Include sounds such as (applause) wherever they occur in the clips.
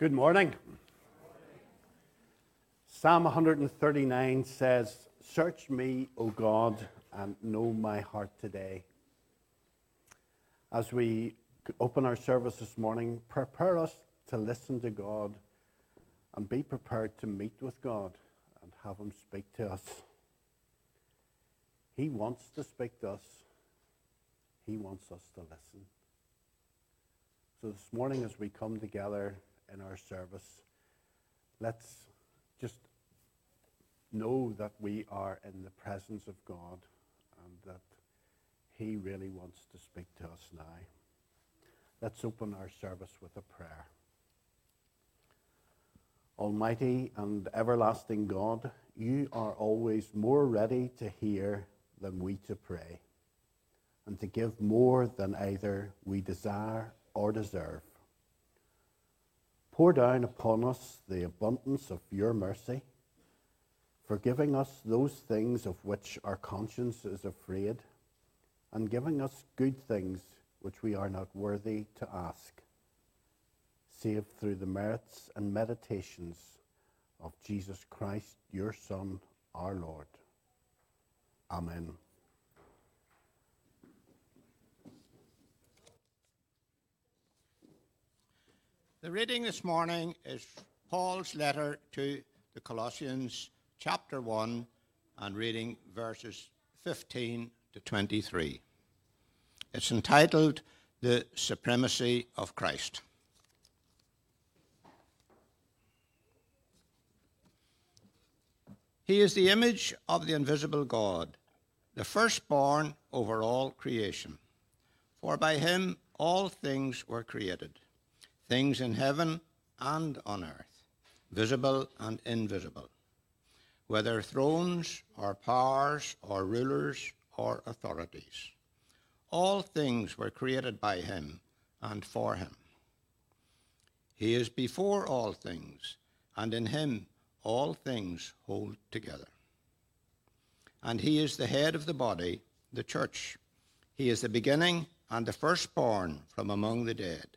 Good morning. Psalm 139 says, Search me, O God, and know my heart today. As we open our service this morning, prepare us to listen to God and be prepared to meet with God and have Him speak to us. He wants to speak to us, He wants us to listen. So this morning, as we come together in our service, let's just know that we are in the presence of God and that He really wants to speak to us now. Let's open our service with a prayer. Almighty and everlasting God, you are always more ready to hear than we to pray, and to give more than either we desire or deserve. Pour down upon us the abundance of your mercy, forgiving us those things of which our conscience is afraid, and giving us good things which we are not worthy to ask, save through the merits and meditations of Jesus Christ, your Son, our Lord. Amen. The reading this morning is Paul's letter to the Colossians, chapter 1, and reading verses 15 to 23. It's entitled The Supremacy of Christ. He is the image of the invisible God, the firstborn over all creation. For by him all things were created things in heaven and on earth, visible and invisible, whether thrones or powers or rulers or authorities. All things were created by him and for him. He is before all things, and in him all things hold together. And he is the head of the body, the church. He is the beginning and the firstborn from among the dead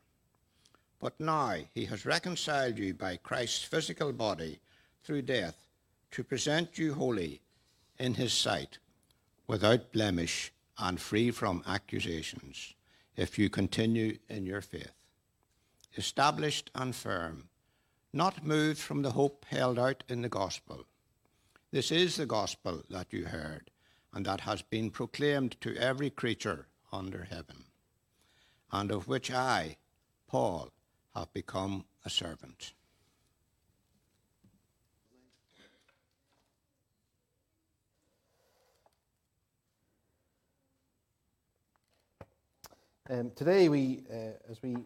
But now he has reconciled you by Christ's physical body through death to present you holy in his sight, without blemish and free from accusations, if you continue in your faith, established and firm, not moved from the hope held out in the gospel. This is the gospel that you heard, and that has been proclaimed to every creature under heaven, and of which I, Paul, have become a servant. Um, today, we, uh, as we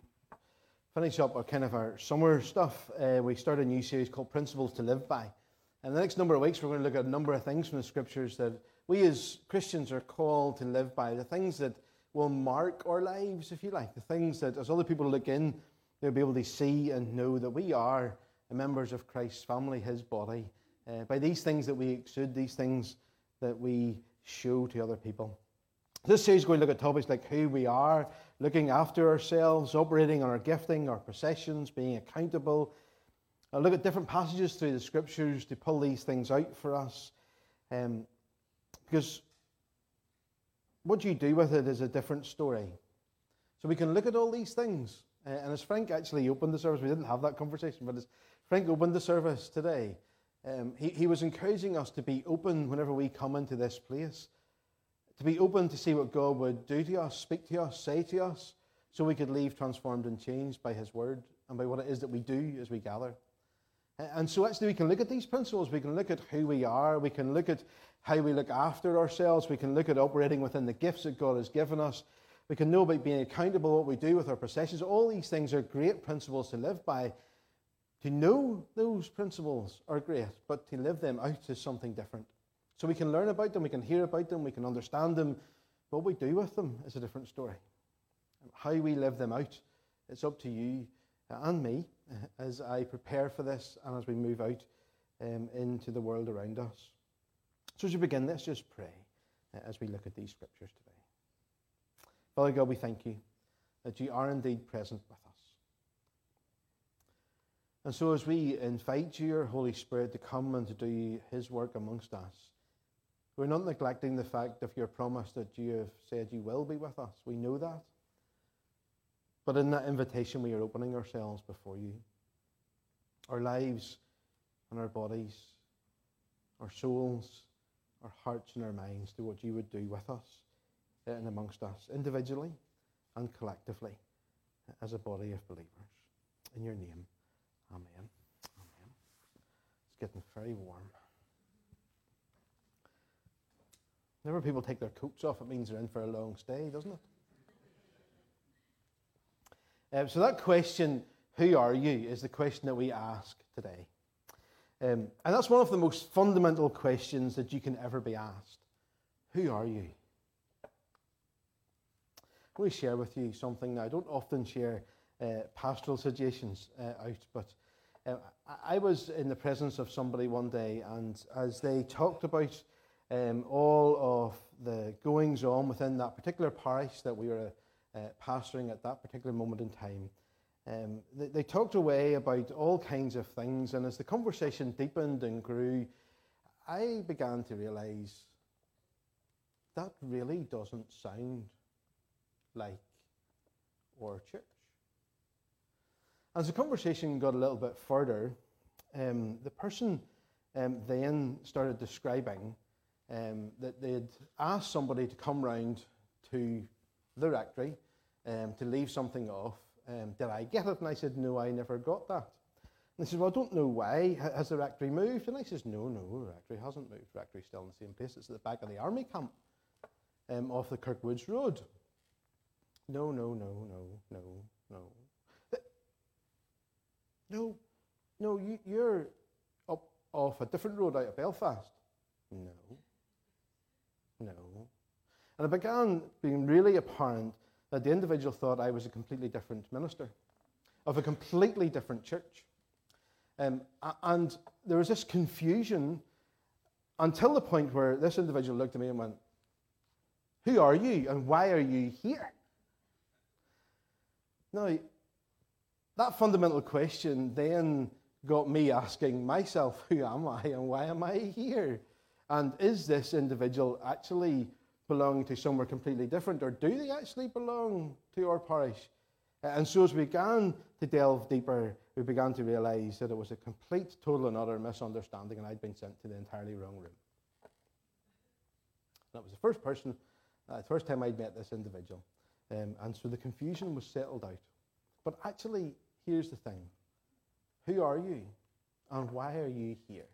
finish up our kind of our summer stuff, uh, we start a new series called Principles to Live By. And the next number of weeks, we're going to look at a number of things from the scriptures that we as Christians are called to live by, the things that will mark our lives, if you like, the things that as other people look in, They'll be able to see and know that we are members of Christ's family, his body, uh, by these things that we exude, these things that we show to other people. This series going to look at topics like who we are, looking after ourselves, operating on our gifting, our possessions, being accountable. I'll look at different passages through the scriptures to pull these things out for us. Um, because what you do with it is a different story. So we can look at all these things uh, and as Frank actually opened the service, we didn't have that conversation, but as Frank opened the service today, um, he, he was encouraging us to be open whenever we come into this place, to be open to see what God would do to us, speak to us, say to us, so we could leave transformed and changed by His word and by what it is that we do as we gather. And so, actually, we can look at these principles. We can look at who we are. We can look at how we look after ourselves. We can look at operating within the gifts that God has given us. We can know about being accountable, what we do with our possessions. All these things are great principles to live by. To know those principles are great, but to live them out is something different. So we can learn about them, we can hear about them, we can understand them, what we do with them is a different story. How we live them out, it's up to you and me as I prepare for this and as we move out um, into the world around us. So as we begin, let's just pray uh, as we look at these scriptures today. Father God, we thank you that you are indeed present with us. And so, as we invite you, your Holy Spirit, to come and to do his work amongst us, we're not neglecting the fact of your promise that you have said you will be with us. We know that. But in that invitation, we are opening ourselves before you. Our lives and our bodies, our souls, our hearts and our minds to what you would do with us and amongst us, individually and collectively, as a body of believers. In your name, amen. Amen. It's getting very warm. Whenever people take their coats off, it means they're in for a long stay, doesn't it? Um, so, that question, who are you, is the question that we ask today. Um, and that's one of the most fundamental questions that you can ever be asked. Who are you? I want to share with you something. I don't often share uh, pastoral suggestions uh, out, but uh, I was in the presence of somebody one day, and as they talked about um, all of the goings on within that particular parish that we were uh, pastoring at that particular moment in time, um, they, they, talked away about all kinds of things, and as the conversation deepened and grew, I began to realize that really doesn't sound like our church. As the conversation got a little bit further, um, the person um, then started describing um, that they'd asked somebody to come round to the rectory um, to leave something off. Um, did I get it? And I said, No, I never got that. And they said, Well, I don't know why. Has the rectory moved? And I says, No, no, the rectory hasn't moved. The rectory's still in the same place. It's at the back of the army camp um, off the Kirkwoods Road. No, no, no, no, no, no. No, no, you, you're up off a different road out of Belfast. No. No. And it began being really apparent that the individual thought I was a completely different minister of a completely different church. Um, and there was this confusion until the point where this individual looked at me and went, Who are you and why are you here? Now, that fundamental question then got me asking myself, (laughs) Who am I and why am I here? And is this individual actually belonging to somewhere completely different, or do they actually belong to our parish? And so, as we began to delve deeper, we began to realize that it was a complete, total, and utter misunderstanding, and I'd been sent to the entirely wrong room. That was the first person, uh, the first time I'd met this individual. Um, and so the confusion was settled out. But actually, here's the thing who are you, and why are you here?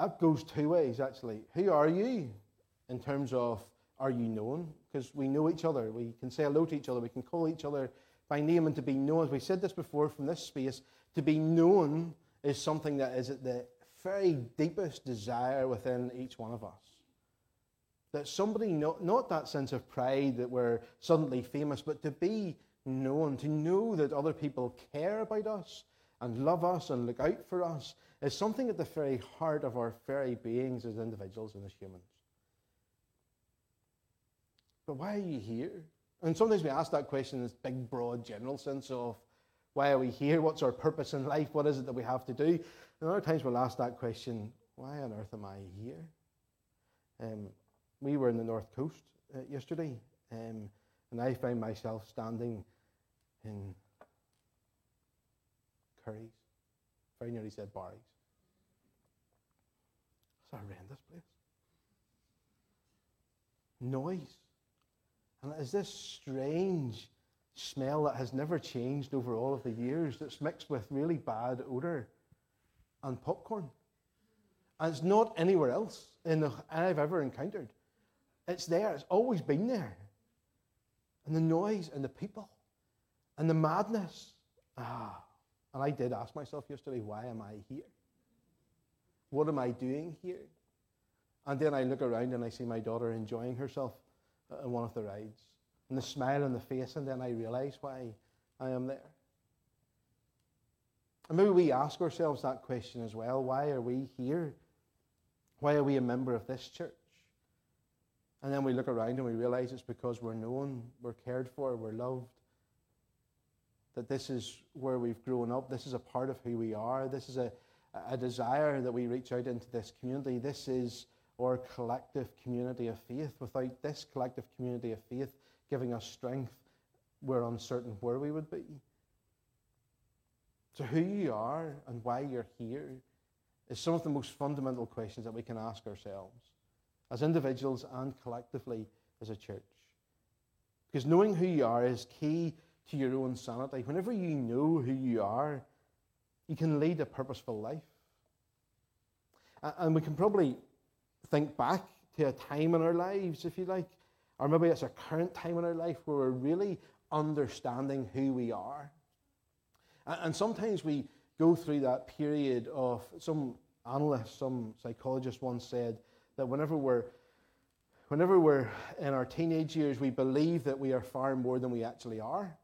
that goes two ways, actually. Who are you in terms of are you known? Because we know each other. We can say hello to each other. We can call each other by name and to be known. As we said this before from this space, to be known is something that is at the very deepest desire within each one of us. That somebody, not, not that sense of pride that we're suddenly famous, but to be known, to know that other people care about us and love us and look out for us is something at the very heart of our very beings as individuals and as humans. But why are you here? And sometimes we ask that question in this big, broad, general sense of why are we here? What's our purpose in life? What is it that we have to do? And other times we'll ask that question why on earth am I here? Um, we were in the North Coast uh, yesterday, um, and I found myself standing in Curry's. Very nearly said Barry's. It's a horrendous place. Noise. And it is this strange smell that has never changed over all of the years that's mixed with really bad odor and popcorn. And it's not anywhere else in the, I've ever encountered. It's there, it's always been there. and the noise and the people and the madness. Ah, and I did ask myself yesterday, why am I here? What am I doing here? And then I look around and I see my daughter enjoying herself in one of the rides, and the smile on the face, and then I realize why I am there. And maybe we ask ourselves that question as well why are we here? Why are we a member of this church? And then we look around and we realize it's because we're known, we're cared for, we're loved. That this is where we've grown up. This is a part of who we are. This is a, a desire that we reach out into this community. This is our collective community of faith. Without this collective community of faith giving us strength, we're uncertain where we would be. So, who you are and why you're here is some of the most fundamental questions that we can ask ourselves as individuals and collectively as a church. Because knowing who you are is key to your own sanity. Whenever you know who you are, you can lead a purposeful life. And we can probably think back to a time in our lives, if you like, or maybe it's a current time in our life where we're really understanding who we are. And sometimes we go through that period of some analyst, some psychologist once said that whenever we're whenever we're in our teenage years, we believe that we are far more than we actually are.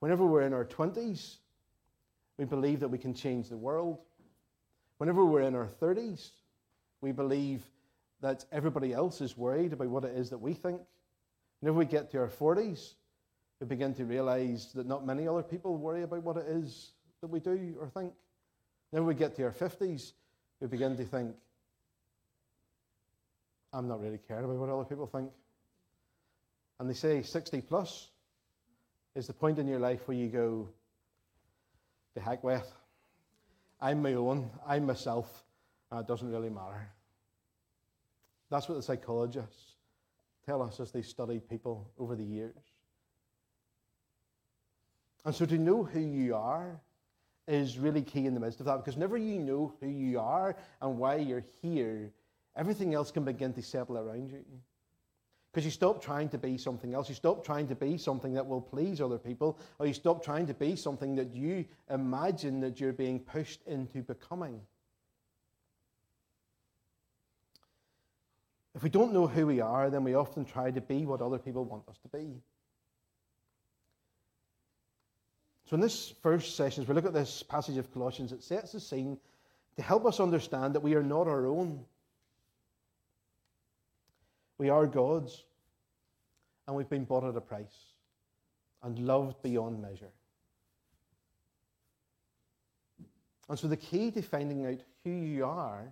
Whenever we're in our 20s, we believe that we can change the world. Whenever we're in our 30s, we believe that everybody else is worried about what it is that we think. Whenever we get to our 40s, we begin to realize that not many other people worry about what it is that we do or think. Then we get to our 50s, we begin to think, I'm not really caring about what other people think. And they say 60 plus is the point in your life where you go, the heck with. I'm my own, I'm myself, and it doesn't really matter. That's what the psychologists tell us as they study people over the years. And so to know who you are is really key in the midst of that because whenever you know who you are and why you're here, everything else can begin to settle around you. Because you stop trying to be something else. You stop trying to be something that will please other people, or you stop trying to be something that you imagine that you're being pushed into becoming. If we don't know who we are, then we often try to be what other people want us to be. So, in this first session, as we look at this passage of Colossians, it sets the scene to help us understand that we are not our own. We are God's, and we've been bought at a price and loved beyond measure. And so, the key to finding out who you are,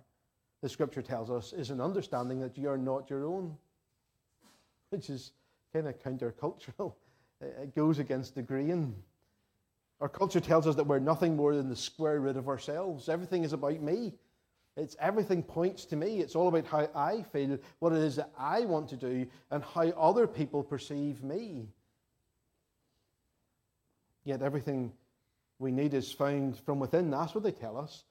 the scripture tells us, is an understanding that you are not your own, which is kind of countercultural. (laughs) It goes against the grain. Our culture tells us that we're nothing more than the square root of ourselves. Everything is about me. It's everything points to me. It's all about how I feel, what it is that I want to do, and how other people perceive me. Yet everything we need is found from within. That's what they tell us.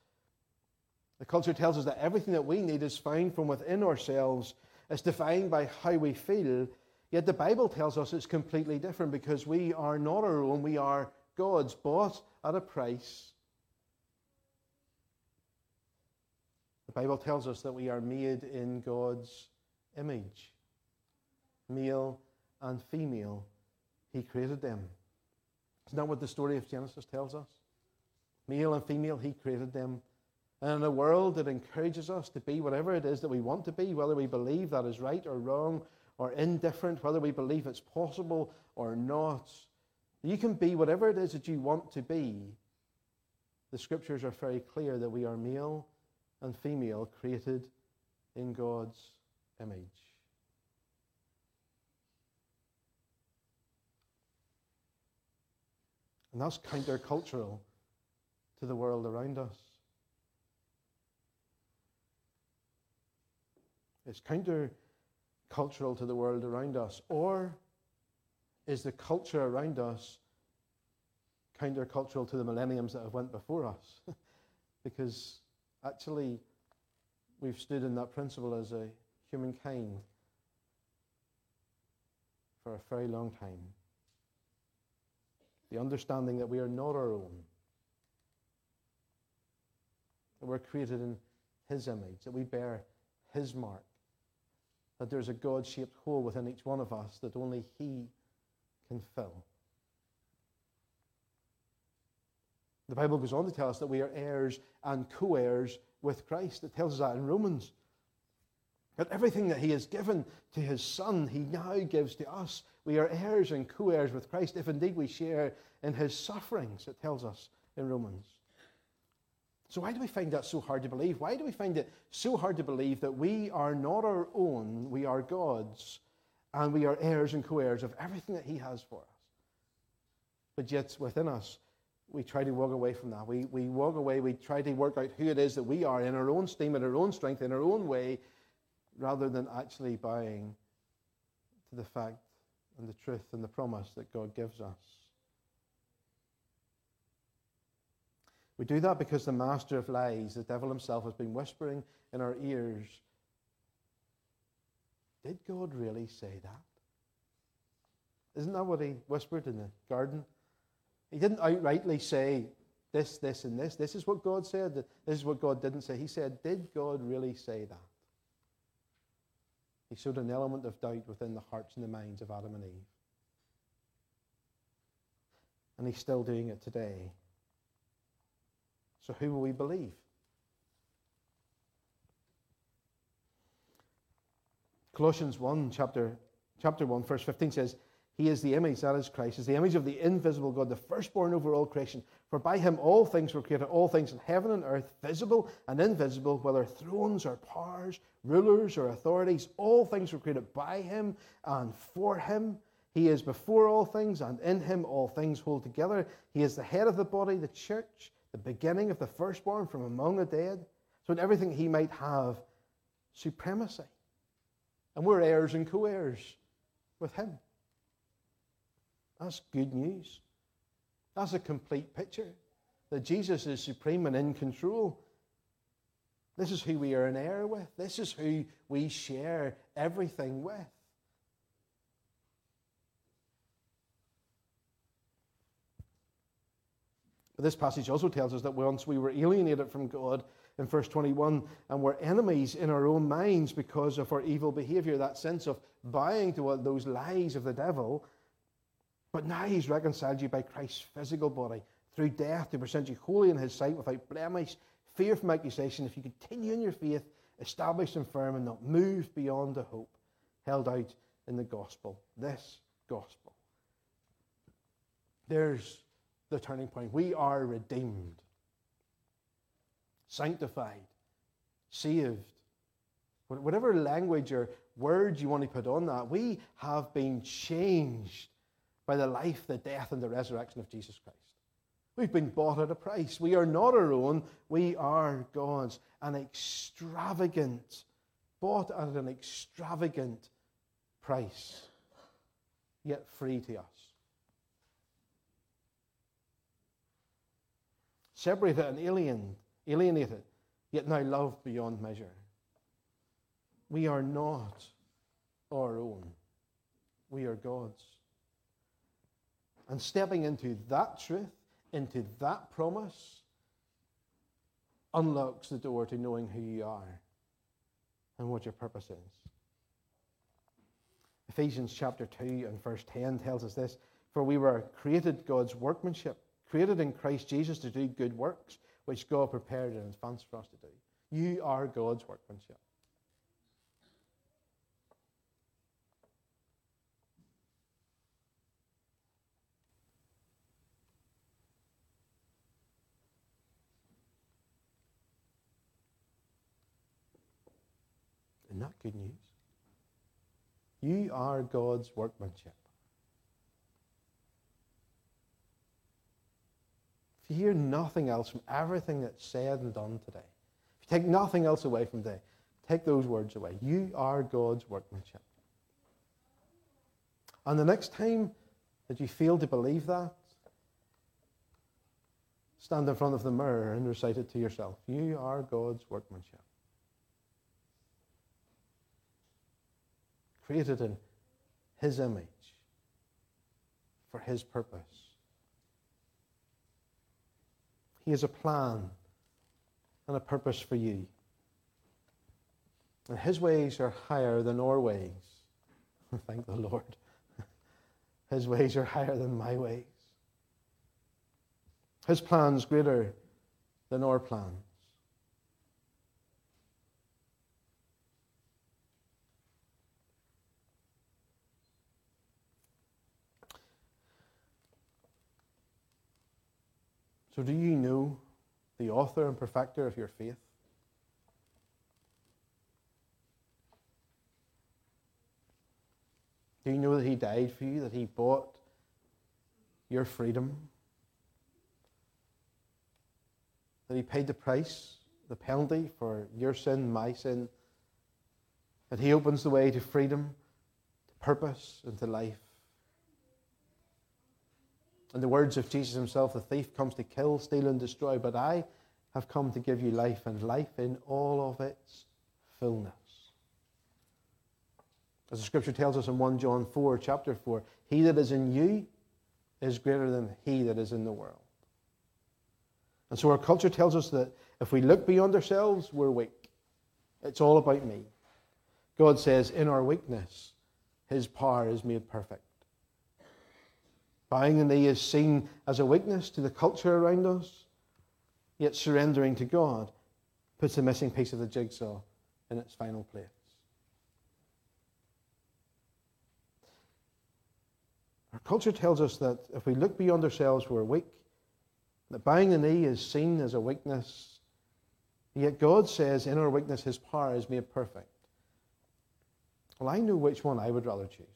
The culture tells us that everything that we need is found from within ourselves. It's defined by how we feel. Yet the Bible tells us it's completely different because we are not our own. We are God's, bought at a price The Bible tells us that we are made in God's image. Male and female, He created them. Isn't that what the story of Genesis tells us? Male and female, He created them. And in a world that encourages us to be whatever it is that we want to be, whether we believe that is right or wrong or indifferent, whether we believe it's possible or not, you can be whatever it is that you want to be. The scriptures are very clear that we are male and female created in God's image. And that's countercultural to the world around us. It's countercultural to the world around us. Or is the culture around us countercultural to the millenniums that have went before us? (laughs) because Actually, we've stood in that principle as a humankind. for a very long time. The understanding that we are not our own, that we're created in His image, that we bear His mark, that there's a God shaped hole within each one of us that only He can fill. The Bible goes on to tell us that we are heirs and co heirs with Christ. It tells us that in Romans. That everything that He has given to His Son, He now gives to us. We are heirs and co heirs with Christ if indeed we share in His sufferings, it tells us in Romans. So, why do we find that so hard to believe? Why do we find it so hard to believe that we are not our own, we are God's, and we are heirs and co heirs of everything that He has for us? But yet, within us, we try to walk away from that. We, we walk away, we try to work out who it is that we are in our own steam, in our own strength, in our own way, rather than actually buying to the fact and the truth and the promise that God gives us. We do that because the master of lies, the devil himself, has been whispering in our ears Did God really say that? Isn't that what he whispered in the garden? He didn't outrightly say this, this, and this. This is what God said. This is what God didn't say. He said, Did God really say that? He showed an element of doubt within the hearts and the minds of Adam and Eve. And he's still doing it today. So who will we believe? Colossians 1, chapter, chapter 1, verse 15 says, He is the image, that is Christ, is the image of the invisible God, the firstborn over all creation. For by him all things were created, all things in heaven and earth, visible and invisible, whether thrones or powers, rulers or authorities, all things were created by him and for him. He is before all things, and in him all things hold together. He is the head of the body, the church the beginning of the firstborn from among the dead, so in everything he might have supremacy. And we're heirs and co heirs with him. That's good news. That's a complete picture that Jesus is supreme and in control. This is who we are an heir with. This is who we share everything with. But this passage also tells us that once we were alienated from God in verse 21 and were enemies in our own minds because of our evil behavior, that sense of buying to those lies of the devil. But now he's reconciled you by Christ's physical body through death to present you holy in his sight without blemish, fear from accusation, if you continue in your faith, established and firm, and not moved beyond the hope held out in the gospel. This gospel. There's the turning point. We are redeemed, sanctified, saved. Whatever language or words you want to put on that, we have been changed by the life, the death, and the resurrection of Jesus Christ. We've been bought at a price. We are not our own, we are God's. An extravagant, bought at an extravagant price, yet free to us. separated and alien, alienated, yet now loved beyond measure. We are not our own. We are God's. And stepping into that truth, into that promise, unlocks the door to knowing who you are and what your purpose is. Ephesians chapter 2 and verse 10 tells us this For we were created God's workmanship created in Christ Jesus to do good works, which God prepared in advance for us to do. You are God's workmanship. Isn't that good news? You are God's workmanship. You hear nothing else from everything that's said and done today, if you take nothing else away from today, take those words away. You are God's workmanship. And the next time that you fail to believe that, stand in front of the mirror and recite it to yourself. You are God's workmanship. Created in His image for His purpose. He has a plan and a purpose for you. And His ways are higher than our ways. (laughs) Thank the Lord. (laughs) His ways are higher than my ways. His plans greater than our plans. So, do you know the author and perfecter of your faith? Do you know that He died for you, that He bought your freedom? That He paid the price, the penalty for your sin, my sin? That He opens the way to freedom, to purpose, and to life? In the words of Jesus himself, the thief comes to kill, steal, and destroy, but I have come to give you life, and life in all of its fullness. As the scripture tells us in 1 John 4, chapter 4, he that is in you is greater than he that is in the world. And so our culture tells us that if we look beyond ourselves, we're weak. It's all about me. God says, in our weakness, his power is made perfect. Bowing the knee is seen as a weakness to the culture around us, yet surrendering to God puts the missing piece of the jigsaw in its final place. Our culture tells us that if we look beyond ourselves, we're weak, that bowing the knee is seen as a weakness, yet God says in our weakness, His power is made perfect. Well, I know which one I would rather choose.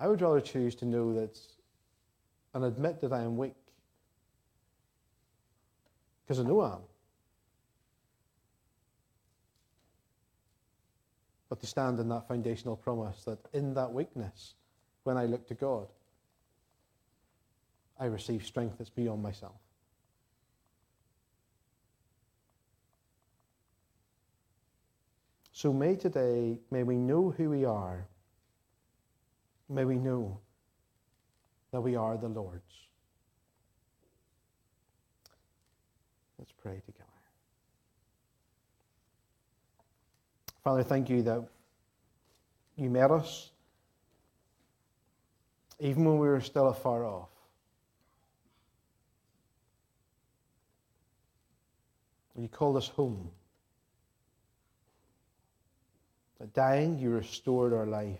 I would rather choose to know that and admit that I am weak. Because I know I am. But to stand in that foundational promise that in that weakness, when I look to God, I receive strength that's beyond myself. So may today, may we know who we are May we know that we are the Lord's. Let's pray together. Father, thank you that you met us even when we were still afar off. You called us home. That dying, you restored our life.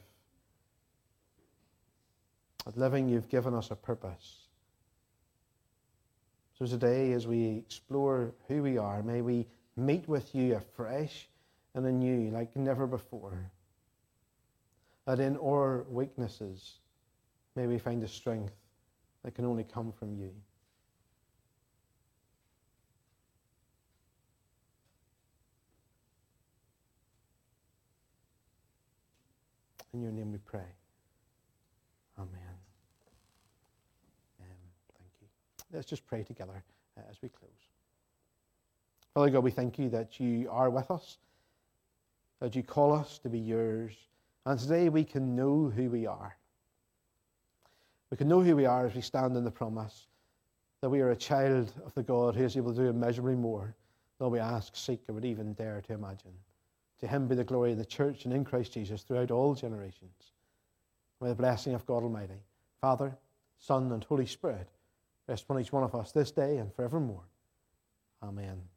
At living, you've given us a purpose. So today, as we explore who we are, may we meet with you afresh and anew like never before. That in our weaknesses, may we find a strength that can only come from you. In your name we pray. Amen. Um, thank you. Let's just pray together uh, as we close. Father God, we thank you that you are with us, that you call us to be yours, and today we can know who we are. We can know who we are as we stand in the promise that we are a child of the God who is able to do immeasurably more than we ask, seek, or would even dare to imagine. To him be the glory in the church and in Christ Jesus throughout all generations. May the blessing of God Almighty, Father, Son, and Holy Spirit rest upon each one of us this day and forevermore. Amen.